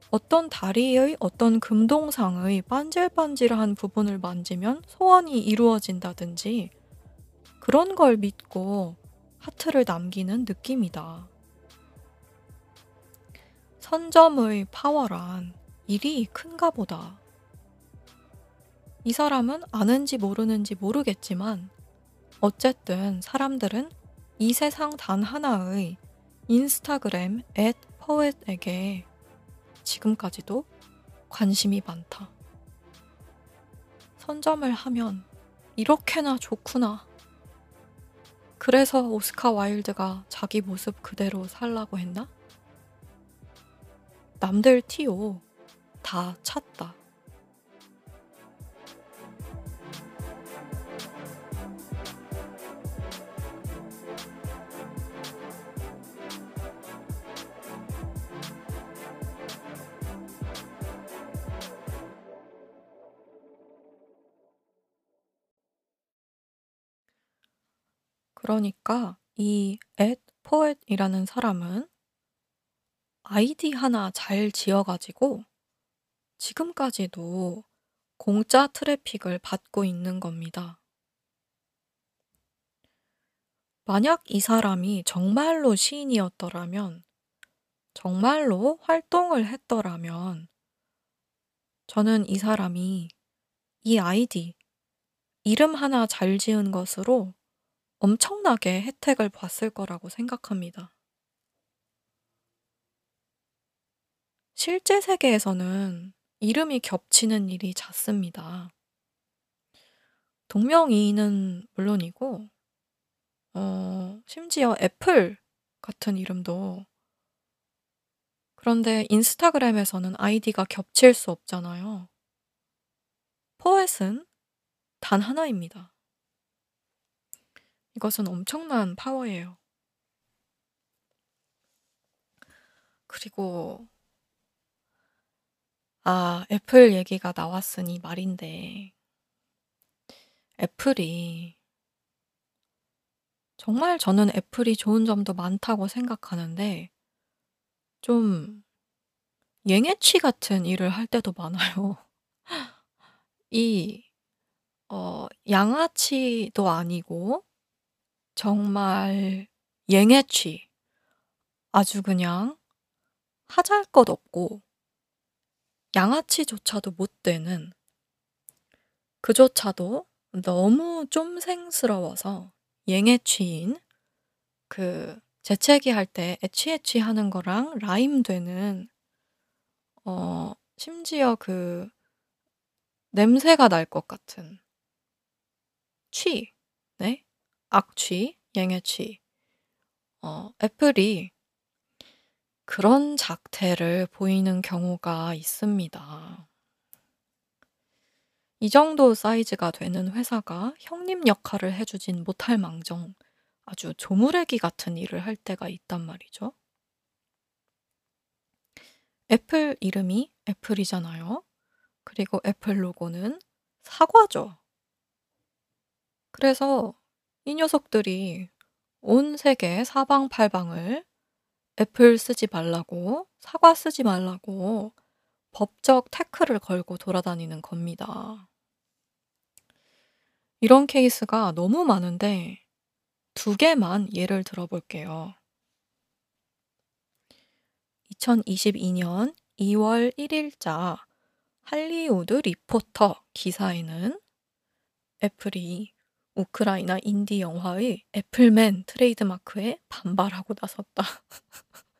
Speaker 1: 어떤 다리의 어떤 금동상의 반질반질한 부분을 만지면 소원이 이루어진다든지 그런 걸 믿고 하트를 남기는 느낌이다. 선점의 파워란 일이 큰가 보다. 이 사람은 아는지 모르는지 모르겠지만 어쨌든 사람들은 이 세상 단 하나의 인스타그램 앳 포엣에게 지금까지도 관심이 많다. 선점을 하면 이렇게나 좋구나. 그래서 오스카 와일드가 자기 모습 그대로 살라고 했나? 남들 티오 다 찼다. 그러니까 이 앳 포엣이라는 사람은 아이디 하나 잘 지어 가지고 지금까지도 공짜 트래픽을 받고 있는 겁니다. 만약 이 사람이 정말로 시인이었더라면, 정말로 활동을 했더라면, 저는 이 사람이 이 아이디, 이름 하나 잘 지은 것으로 엄청나게 혜택을 봤을 거라고 생각합니다. 실제 세계에서는 이름이 겹치는 일이 잦습니다. 동명이인은 물론이고 어 심지어 애플 같은 이름도 그런데 인스타그램에서는 아이디가 겹칠 수 없잖아요. 포맷은 단 하나입니다. 이것은 엄청난 파워예요. 그리고 아, 애플 얘기가 나왔으니 말인데 애플이 정말 저는 애플이 좋은 점도 많다고 생각하는데 좀 옅옅이 같은 일을 할 때도 많아요. [LAUGHS] 이 어 양아치도 아니고 정말 옅옅이 아주 그냥 하잘 것 없고 양아치조차도 못 되는 그조차도 너무 쫌생스러워서 옅옅이인 그 재채기 할때 애취애취 하는 거랑 라임되는 어 심지어 그 냄새가 날 것 같은 취, 네? 악취, 옅옅이. 어 애플이 그런 작태를 보이는 경우가 있습니다. 이 정도 사이즈가 되는 회사가 형님 역할을 해 주진 못할 망정 아주 조무래기 같은 일을 할 때가 있단 말이죠. 애플 이름이 애플이잖아요. 그리고 애플 로고는 사과죠. 그래서 이 녀석들이 온 세계 사방팔방을 애플 쓰지 말라고, 사과 쓰지 말라고 법적 태클을 걸고 돌아다니는 겁니다. 이런 케이스가 너무 많은데 두 개만 예를 들어볼게요. 2022년 2월 1일자 할리우드 리포터 기사에는 애플이 우크라이나 인디 영화의 애플맨 트레이드마크에 반발하고 나섰다.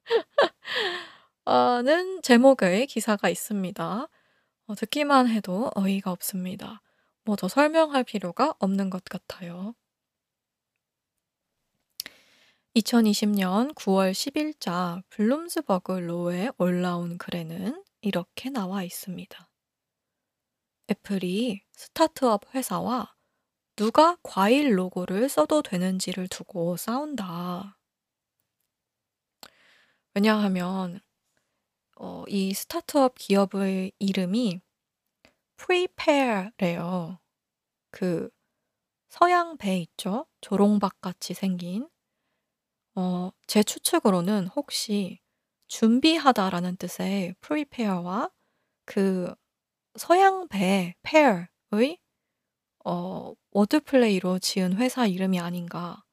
Speaker 1: [LAUGHS] 는 제목의 기사가 있습니다. 어, 듣기만 해도 어이가 없습니다. 뭐 더 설명할 필요가 없는 것 같아요. 2020년 9월 10일자 블룸스버그 로에 올라온 글에는 이렇게 나와 있습니다. 애플이 스타트업 회사와 누가 과일 로고를 써도 되는지를 두고 싸운다. 왜냐하면 어, 이 스타트업 기업의 이름이 Prepear래요. 그 서양 배 있죠? 조롱박 같이 생긴. 어, 제 추측으로는 혹시 준비하다라는 뜻의 prepare와 그 서양 배 pear의 어, wordplay로 지은 회사 이름이 아닌가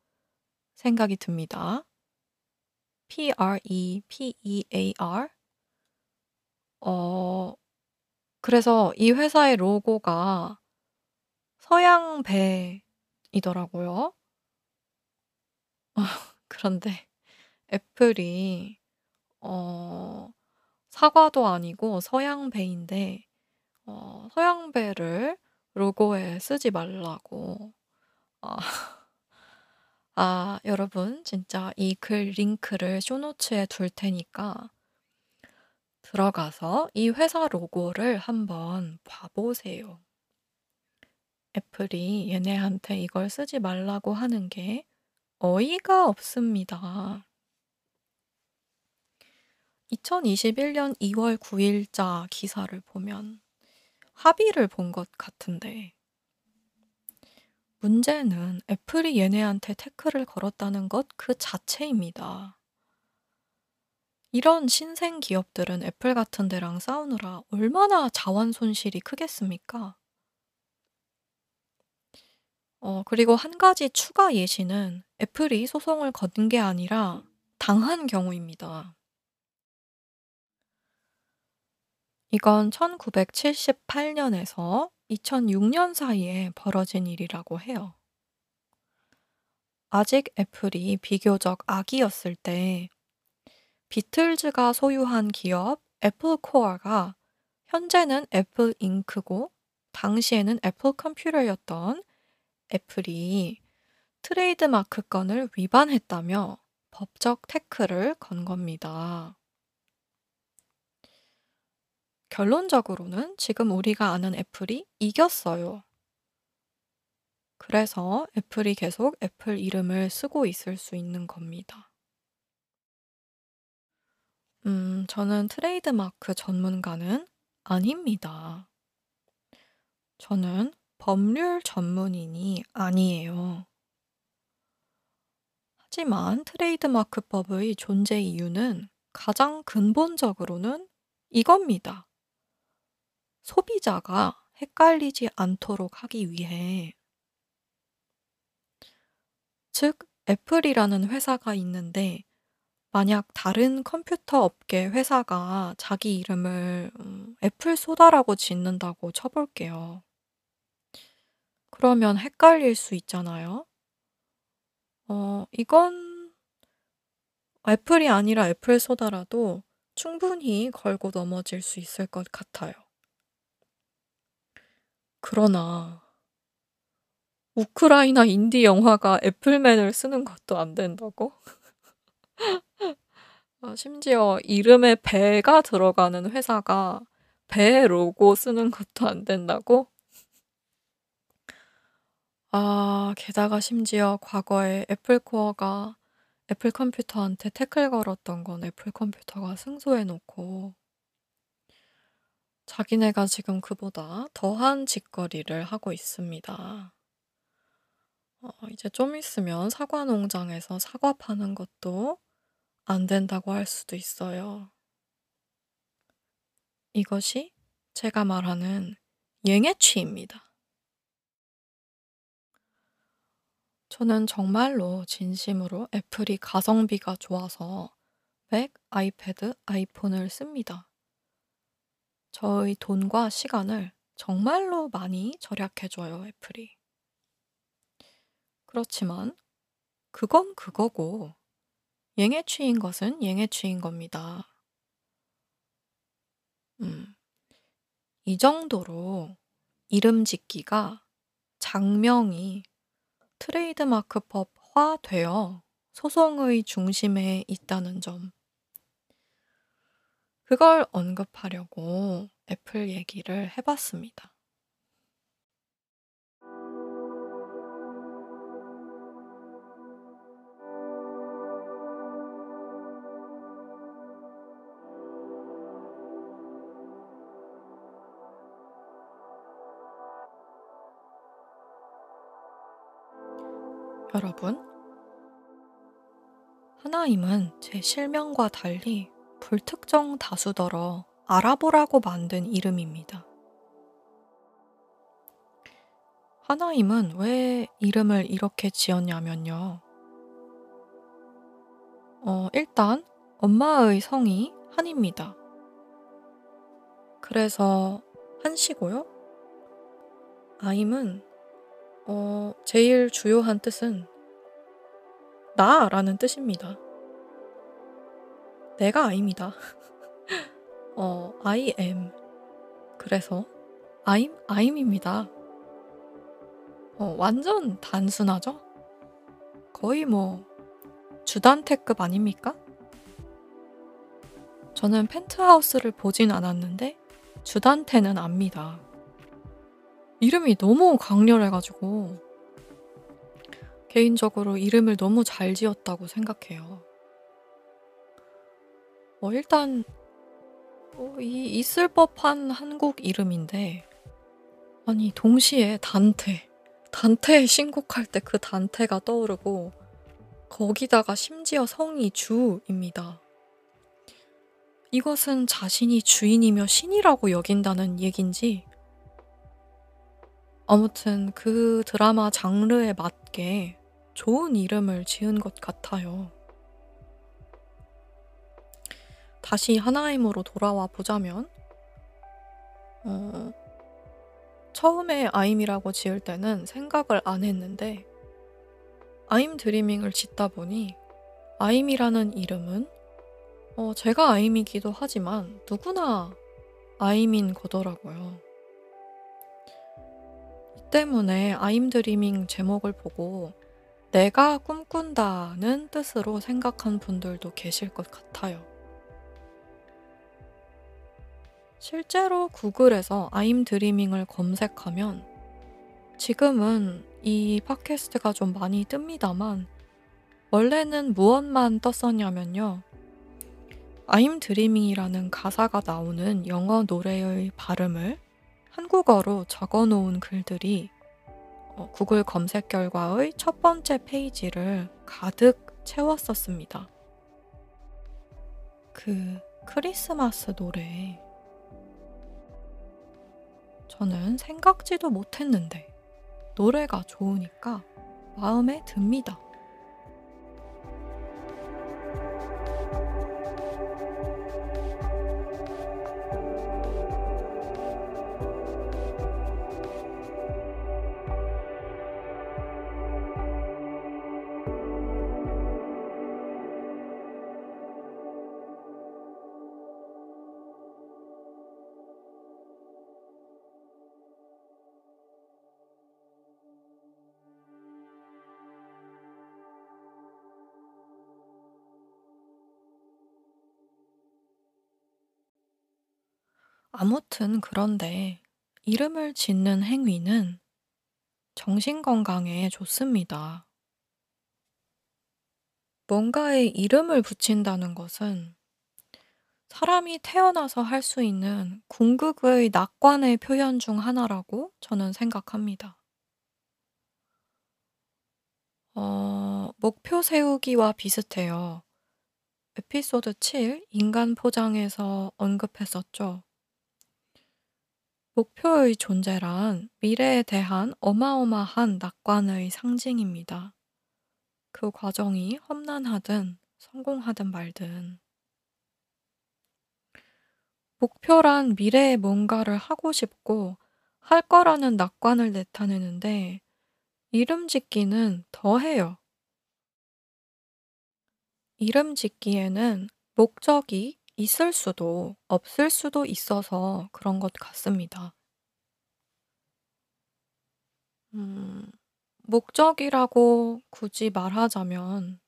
Speaker 1: 생각이 듭니다. P-R-E-P-E-A-R. 어, 그래서 이 회사의 로고가 서양 배이더라고요. [LAUGHS] 그런데 애플이 어, 사과도 아니고 서양 배인데 어, 서양 배를 로고에 쓰지 말라고. 아, [LAUGHS] 아, 여러분, 진짜 이 글 링크를 쇼노츠에 둘 테니까 들어가서 이 회사 로고를 한번 봐보세요. 애플이 얘네한테 이걸 쓰지 말라고 하는 게 어이가 없습니다. 2021년 2월 9일자 기사를 보면 합의를 본 것 같은데 문제는 애플이 얘네한테 태클을 걸었다는 것 그 자체입니다. 이런 신생 기업들은 애플 같은 데랑 싸우느라 얼마나 자원 손실이 크겠습니까? 어, 그리고 한 가지 추가 예시는 애플이 소송을 거둔 게 아니라 당한 경우입니다. 이건 1978년에서 2006년 사이에 벌어진 일이라고 해요. 아직 애플이 비교적 아기였을 때 비틀즈가 소유한 기업 애플 코어가 현재는 애플 Inc.고 당시에는 애플 컴퓨터였던 애플이 트레이드마크권을 위반했다며 법적 태클을 건 겁니다. 결론적으로는 지금 우리가 아는 애플이 이겼어요. 그래서 애플이 계속 애플 이름을 쓰고 있을 수 있는 겁니다. 음, 저는 트레이드마크 전문가는 아닙니다. 저는 법률 전문인이 아니에요. 하지만 트레이드마크법의 존재 이유는 가장 근본적으로는 이겁니다. 소비자가 헷갈리지 않도록 하기 위해 즉 애플이라는 회사가 있는데 만약 다른 컴퓨터 업계 회사가 자기 이름을 음 애플 소다라고 짓는다고 쳐 볼게요. 그러면 헷갈릴 수 있잖아요. 어 이건 애플이 아니라 애플 소다라도 충분히 걸고 넘어질 수 있을 것 같아요. 그러나 우크라이나 인디 영화가 애플맨을 쓰는 것도 안 된다고? [LAUGHS] 아 심지어 이름에 배가 들어가는 회사가 배 로고 쓰는 것도 안 된다고? 아 게다가 심지어 과거에 애플코어가 애플 컴퓨터한테 태클 걸었던 건 애플 컴퓨터가 승소해 놓고 자기네가 지금 그보다 더한 짓거리를 하고 있습니다. 어 이제 좀 있으면 사과 농장에서 사과 파는 것도 안 된다고 할 수도 있어요. 이것이 제가 말하는 잉해취입니다. 저는 정말로 진심으로 애플이 가성비가 좋아서 맥, 아이패드, 아이폰을 씁니다. 저의 돈과 시간을 정말로 많이 절약해 줘요, 애플이. 그렇지만 그건 그거고 잉해취인 것은 잉해취인 겁니다. 음. 이 정도로 이름 짓기가 장명이 트레이드마크법화 되어 소송의 중심에 있다는 점. 그걸 언급하려고 애플 얘기를 해 봤습니다. 여러분 하나임은 제 실명과 달리 불특정 다수더러 알아보라고 만든 이름입니다. 하나임은 왜 이름을 이렇게 지었냐면요. 어 일단 엄마의 성이 한입니다. 그래서 한씨고요. 아임은 어 제일 주요한 뜻은 나라는 뜻입니다. 내가 아임이다. [LAUGHS] 어 I am. 그래서 I'm I'입니다. 어 완전 단순하죠? 거의 뭐 주단태급 아닙니까? 저는 펜트하우스를 보진 않았는데 주단태는 압니다. 이름이 너무 강렬해 가지고 개인적으로 이름을 너무 잘 지었다고 생각해요. 어 일단 어 이 있을 법한 한국 이름인데 아니 동시에 단테, 단테의 신곡할 때 그 단테가 떠오르고 거기다가 심지어 성이 주입니다. 이것은 자신이 주인이며 신이라고 여긴다는 얘긴지 아무튼 그 드라마 장르에 맞게 좋은 이름을 지은 것 같아요. 다시 하나임으로 돌아와 보자면 어 처음에 아임이라고 지을 때는 생각을 안 했는데 아임 드리밍을 짓다 보니 아임이라는 이름은 어 제가 아임이기도 하지만 누구나 아임인 거더라고요. 때문에 I'm dreaming 제목을 보고 내가 꿈꾼다는 뜻으로 생각한 분들도 계실 것 같아요. 실제로 구글에서 I'm dreaming을 검색하면 지금은 이 팟캐스트가 좀 많이 뜹니다만 원래는 무엇만 떴었냐면요. I'm dreaming이라는 가사가 나오는 영어 노래의 발음을 한국어로 적어 놓은 글들이 어, 구글 검색 결과의 첫 번째 페이지를 가득 채웠었습니다. 그 크리스마스 노래. 저는 생각지도 못했는데 노래가 좋으니까 마음에 듭니다. 아무튼 그런데 이름을 짓는 행위는 정신 건강에 좋습니다. 뭔가에 이름을 붙인다는 것은 사람이 태어나서 할 수 있는 궁극의 낙관의 표현 중 하나라고 저는 생각합니다. 어, 목표 세우기와 비슷해요. 에피소드 7, 인간 포장에서 언급했었죠. 목표의 존재란 미래에 대한 어마어마한 낙관의 상징입니다. 그 과정이 험난하든 성공하든 말든. 목표란 미래에 뭔가를 하고 싶고 할 거라는 낙관을 나타내는데 이름 짓기는 더해요. 이름 짓기에는 목적이 있을 수도 없을 수도 있어서 그런 것 같습니다. 음, 목적이라고 굳이 말하자면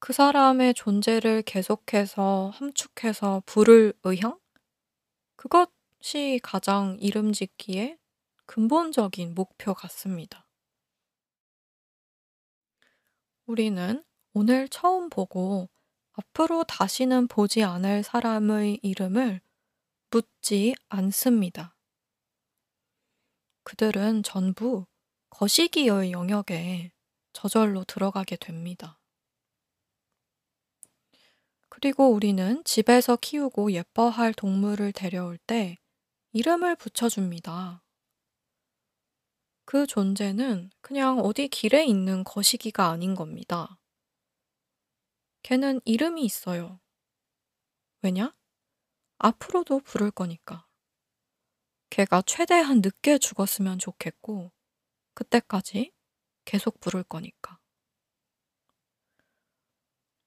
Speaker 1: 그 사람의 존재를 계속해서 함축해서 부를 의향? 그것이 가장 이름 짓기에 근본적인 목표 같습니다. 우리는 오늘 처음 보고 앞으로 다시는 보지 않을 사람의 이름을 묻지 않습니다. 그들은 전부 거시기의 영역에 저절로 들어가게 됩니다. 그리고 우리는 집에서 키우고 예뻐할 동물을 데려올 때 이름을 붙여줍니다. 그 존재는 그냥 어디 길에 있는 거시기가 아닌 겁니다. 걔는 이름이 있어요. 왜냐? 앞으로도 부를 거니까. 걔가 최대한 늦게 죽었으면 좋겠고, 그때까지 계속 부를 거니까.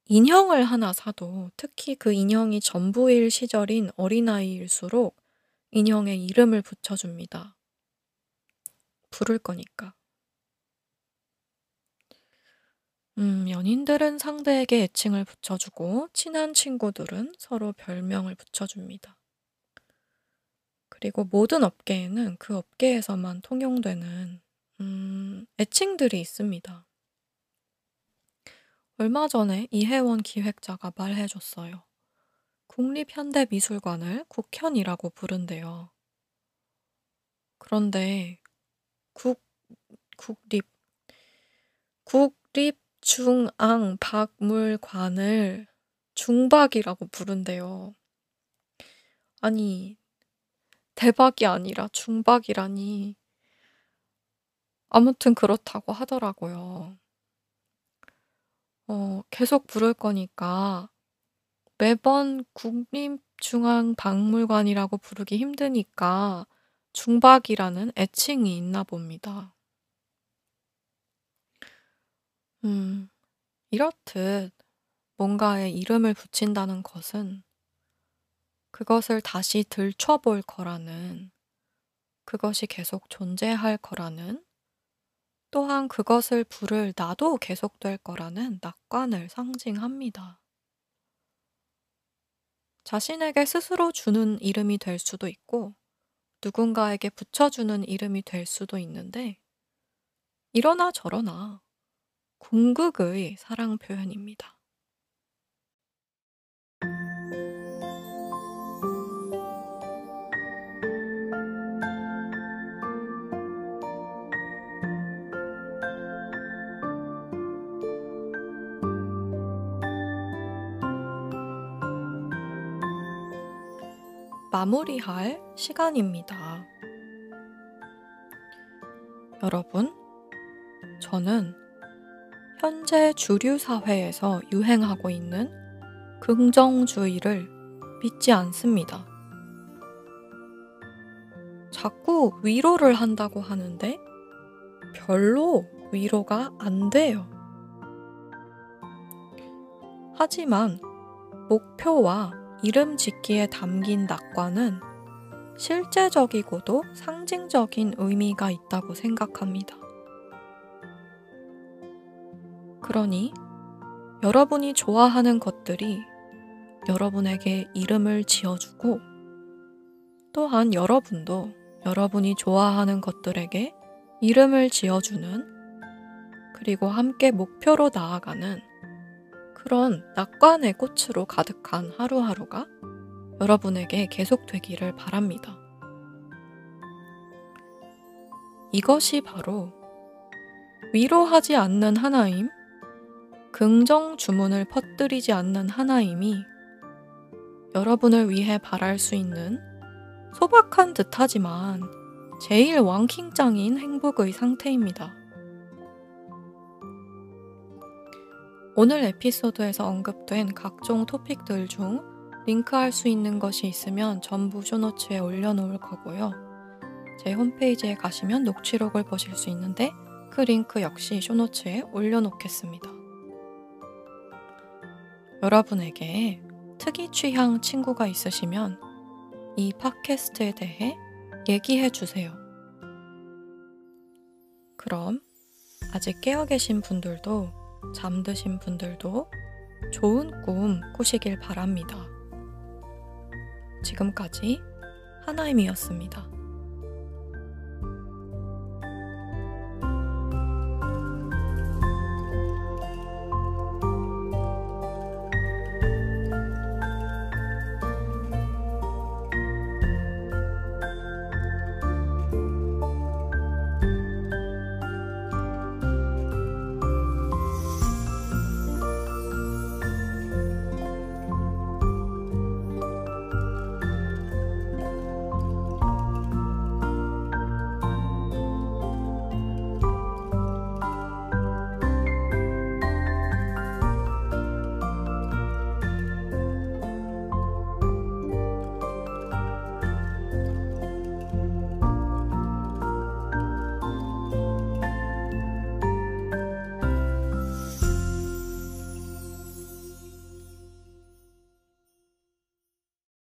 Speaker 1: 인형을 하나 사도 특히 그 인형이 전부일 시절인 어린아이일수록 인형에 이름을 붙여줍니다. 부를 거니까. 음, 연인들은 상대에게 애칭을 붙여주고, 친한 친구들은 서로 별명을 붙여줍니다. 그리고 모든 업계에는 그 업계에서만 통용되는, 음, 애칭들이 있습니다. 얼마 전에 이혜원 기획자가 말해줬어요. 국립현대미술관을 국현이라고 부른대요. 그런데 국, 국립, 국립 중앙 박물관을 중박이라고 부른대요. 아니, 대박이 아니라 중박이라니. 아무튼 그렇다고 하더라고요. 어, 계속 부를 거니까 매번 국립중앙박물관이라고 부르기 힘드니까 중박이라는 애칭이 있나 봅니다. 음, 이렇듯 뭔가에 이름을 붙인다는 것은 그것을 다시 들춰볼 거라는 그것이 계속 존재할 거라는 또한 그것을 부를 나도 계속될 거라는 낙관을 상징합니다. 자신에게 스스로 주는 이름이 될 수도 있고, 누군가에게 붙여주는 이름이 될 수도 있는데, 이러나 저러나 궁극의 사랑 표현입니다. 마무리할 시간입니다. 여러분, 저는 현재 주류 사회에서 유행하고 있는 긍정주의를 믿지 않습니다. 자꾸 위로를 한다고 하는데 별로 위로가 안 돼요. 하지만 목표와 이름 짓기에 담긴 낙관은 실제적이고도 상징적인 의미가 있다고 생각합니다. 그러니 여러분이 좋아하는 것들이 여러분에게 이름을 지어주고 또한 여러분도 여러분이 좋아하는 것들에게 이름을 지어주는 그리고 함께 목표로 나아가는 그런 낙관의 꽃으로 가득한 하루하루가 여러분에게 계속되기를 바랍니다. 이것이 바로 위로하지 않는 하나임, 긍정 주문을 퍼뜨리지 않는 하나임이 여러분을 위해 바랄 수 있는 소박한 듯하지만 제일 왕킹짱인 행복의 상태입니다. 오늘 에피소드에서 언급된 각종 토픽들 중 링크할 수 있는 것이 있으면 전부 쇼노츠에 올려놓을 거고요. 제 홈페이지에 가시면 녹취록을 보실 수 있는데 그 링크 역시 쇼노츠에 올려놓겠습니다. 여러분에게 특이 취향 친구가 있으시면 이 팟캐스트에 대해 얘기해 주세요. 그럼 아직 깨어 계신 분들도 잠드신 분들도 좋은 꿈 꾸시길 바랍니다. 지금까지 하나임이었습니다.